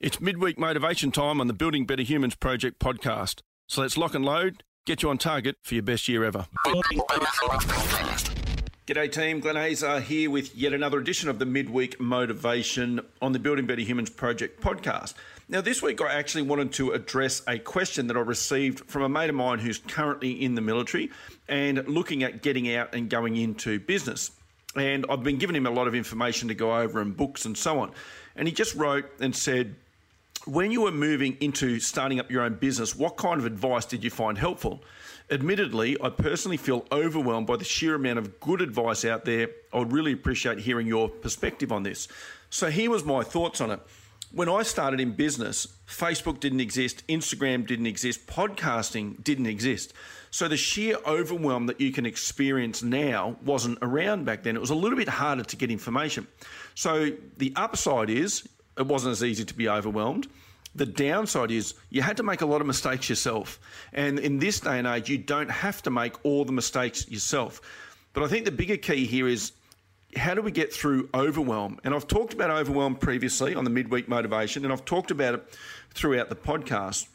It's midweek motivation time on the Building Better Humans Project podcast. So let's lock and load, get you on target for your best year ever. G'day team, Glenn Hazer here with yet another edition of the midweek motivation on the Building Better Humans Project podcast. Now, this week I actually wanted to address a question that I received from a mate of mine who's currently in the military and looking at getting out and going into business. And I've been giving him a lot of information to go over and books and so on. And he just wrote and said, when you were moving into starting up your own business, what kind of advice did you find helpful? Admittedly, I personally feel overwhelmed by the sheer amount of good advice out there. I would really appreciate hearing your perspective on this. So, here was my thoughts on it. When I started in business, Facebook didn't exist, Instagram didn't exist, podcasting didn't exist. So, the sheer overwhelm that you can experience now wasn't around back then. It was a little bit harder to get information. So, the upside is it wasn't as easy to be overwhelmed. The downside is you had to make a lot of mistakes yourself. And in this day and age, you don't have to make all the mistakes yourself. But I think the bigger key here is how do we get through overwhelm? And I've talked about overwhelm previously on the midweek motivation, and I've talked about it throughout the podcast.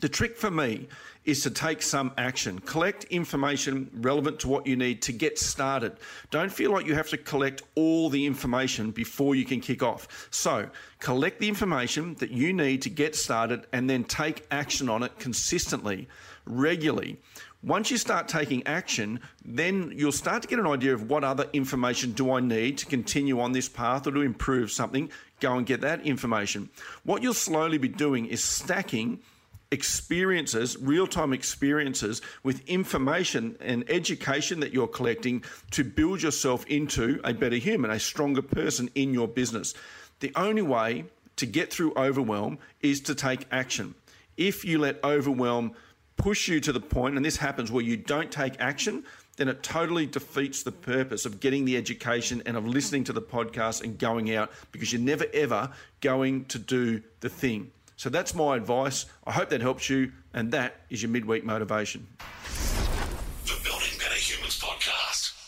The trick for me is to take some action. Collect information relevant to what you need to get started. Don't feel like you have to collect all the information before you can kick off. So, collect the information that you need to get started and then take action on it consistently, regularly. Once you start taking action, then you'll start to get an idea of what other information do I need to continue on this path or to improve something. Go and get that information. What you'll slowly be doing is stacking experiences, real time experiences with information and education that you're collecting to build yourself into a better human, a stronger person in your business. The only way to get through overwhelm is to take action. If you let overwhelm push you to the point, and this happens where you don't take action, then it totally defeats the purpose of getting the education and of listening to the podcast and going out because you're never ever going to do the thing. So that's my advice. I hope that helps you, and that is your midweek motivation. The Building Better Humans podcast.